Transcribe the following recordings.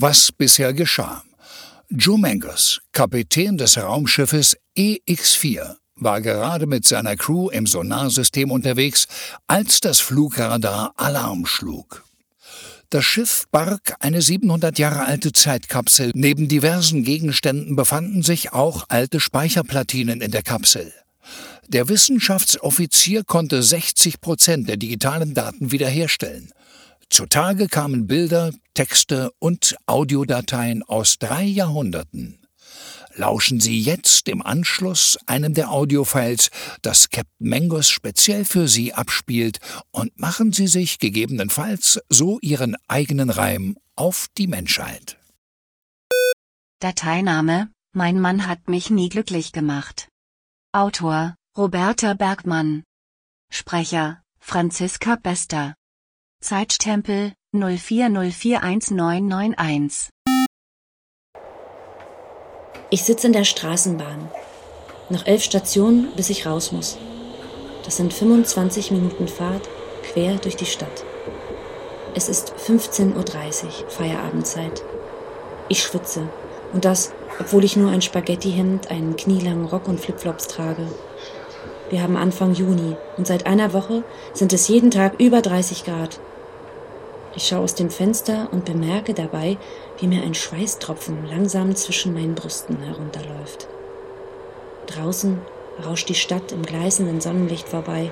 Was bisher geschah. Joe Mangus, Kapitän des Raumschiffes EX-4, war gerade mit seiner Crew im Sonarsystem unterwegs, als das Flugradar Alarm schlug. Das Schiff barg eine 700 Jahre alte Zeitkapsel. Neben diversen Gegenständen befanden sich auch alte Speicherplatinen in der Kapsel. Der Wissenschaftsoffizier konnte 60 Prozent der digitalen Daten wiederherstellen. Zutage kamen Bilder, Texte und Audiodateien aus drei Jahrhunderten. Lauschen Sie jetzt im Anschluss einem der Audiofiles, das Captain Mangos speziell für Sie abspielt, und machen Sie sich gegebenenfalls so Ihren eigenen Reim auf die Menschheit. Dateiname Mein Mann hat mich nie glücklich gemacht. Autor Roberta Bergmann. Sprecher Franziska Bester. Zeitstempel 04041991 ich sitze in der Straßenbahn. Noch elf Stationen, bis ich raus muss. Das sind 25 Minuten Fahrt quer durch die Stadt. Es ist 15.30 Uhr, Feierabendzeit. Ich schwitze. Und das, obwohl ich nur ein Spaghettihemd, einen knielangen Rock und Flipflops trage. Wir haben Anfang Juni und seit einer Woche sind es jeden Tag über 30 Grad. Ich schaue aus dem Fenster und bemerke dabei, wie mir ein Schweißtropfen langsam zwischen meinen Brüsten herunterläuft. Draußen rauscht die Stadt im gleißenden Sonnenlicht vorbei.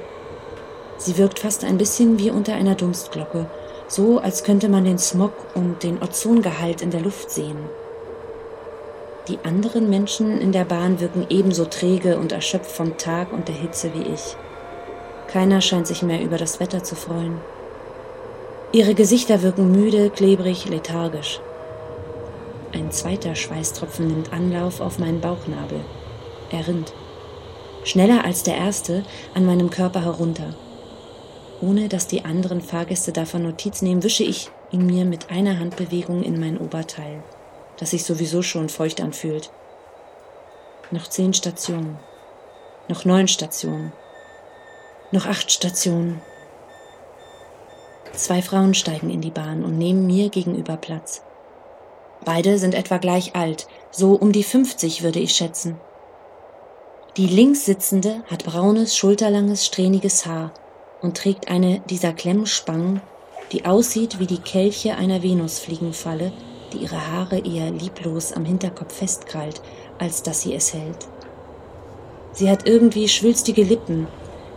Sie wirkt fast ein bisschen wie unter einer Dunstglocke, so als könnte man den Smog und den Ozongehalt in der Luft sehen. Die anderen Menschen in der Bahn wirken ebenso träge und erschöpft vom Tag und der Hitze wie ich. Keiner scheint sich mehr über das Wetter zu freuen. Ihre Gesichter wirken müde, klebrig, lethargisch. Ein zweiter Schweißtropfen nimmt Anlauf auf meinen Bauchnabel. Er rinnt. Schneller als der erste an meinem Körper herunter. Ohne dass die anderen Fahrgäste davon Notiz nehmen, wische ich ihn mir mit einer Handbewegung in mein Oberteil, das sich sowieso schon feucht anfühlt. Noch zehn Stationen. Noch neun Stationen. Noch acht Stationen. Zwei Frauen steigen in die Bahn und nehmen mir gegenüber Platz. Beide sind etwa gleich alt, so um die 50 würde ich schätzen. Die links sitzende hat braunes, schulterlanges, strähniges Haar und trägt eine dieser Klemmspangen, die aussieht wie die Kelche einer Venusfliegenfalle, die ihre Haare eher lieblos am Hinterkopf festkrallt, als dass sie es hält. Sie hat irgendwie schwülstige Lippen,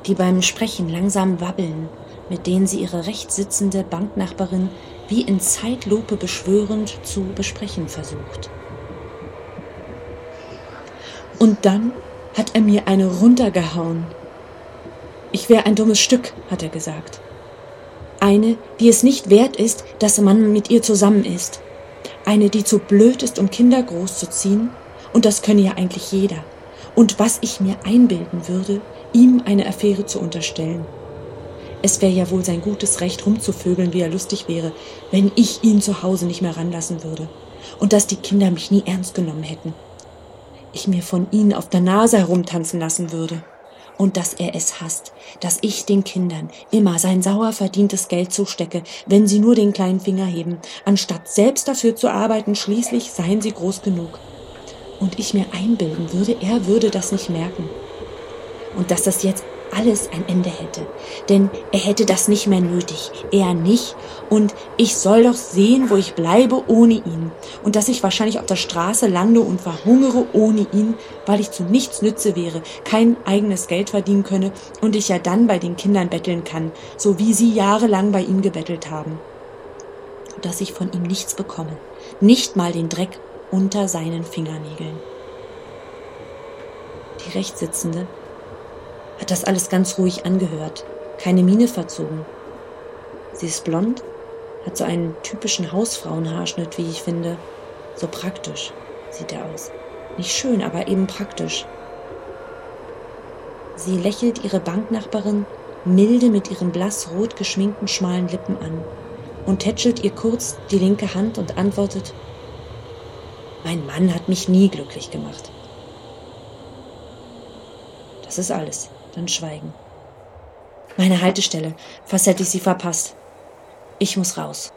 die beim Sprechen langsam wabbeln, mit denen sie ihre rechts sitzende Banknachbarin wie in Zeitlupe beschwörend zu besprechen versucht. Und dann hat er mir eine runtergehauen. Ich wäre ein dummes Stück, hat er gesagt. Eine, die es nicht wert ist, dass man mit ihr zusammen ist. Eine, die zu blöd ist, um Kinder großzuziehen. Und das könne ja eigentlich jeder. Und was ich mir einbilden würde, ihm eine Affäre zu unterstellen. Es wäre ja wohl sein gutes Recht, rumzuvögeln, wie er lustig wäre, wenn ich ihn zu Hause nicht mehr ranlassen würde. Und dass die Kinder mich nie ernst genommen hätten. Ich mir von ihnen auf der Nase herumtanzen lassen würde. Und dass er es hasst, dass ich den Kindern immer sein sauer verdientes Geld zustecke, wenn sie nur den kleinen Finger heben, anstatt selbst dafür zu arbeiten, schließlich seien sie groß genug. Und ich mir einbilden würde, er würde das nicht merken. Und dass das jetzt alles ein Ende hätte. Denn er hätte das nicht mehr nötig, er nicht. Und ich soll doch sehen, wo ich bleibe ohne ihn. Und dass ich wahrscheinlich auf der Straße lande und verhungere ohne ihn, weil ich zu nichts nütze wäre, kein eigenes Geld verdienen könne und ich ja dann bei den Kindern betteln kann, so wie sie jahrelang bei ihm gebettelt haben. Und dass ich von ihm nichts bekomme, nicht mal den Dreck unter seinen Fingernägeln. Die Rechtssitzende hat das alles ganz ruhig angehört, keine Miene verzogen. Sie ist blond, hat so einen typischen Hausfrauenhaarschnitt, wie ich finde. So praktisch sieht er aus. Nicht schön, aber eben praktisch. Sie lächelt ihre Banknachbarin milde mit ihren blassrot geschminkten schmalen Lippen an und tätschelt ihr kurz die linke Hand und antwortet, mein Mann hat mich nie glücklich gemacht. Das ist alles. Dann Schweigen. Meine Haltestelle. Fast hätte ich sie verpasst. Ich muss raus.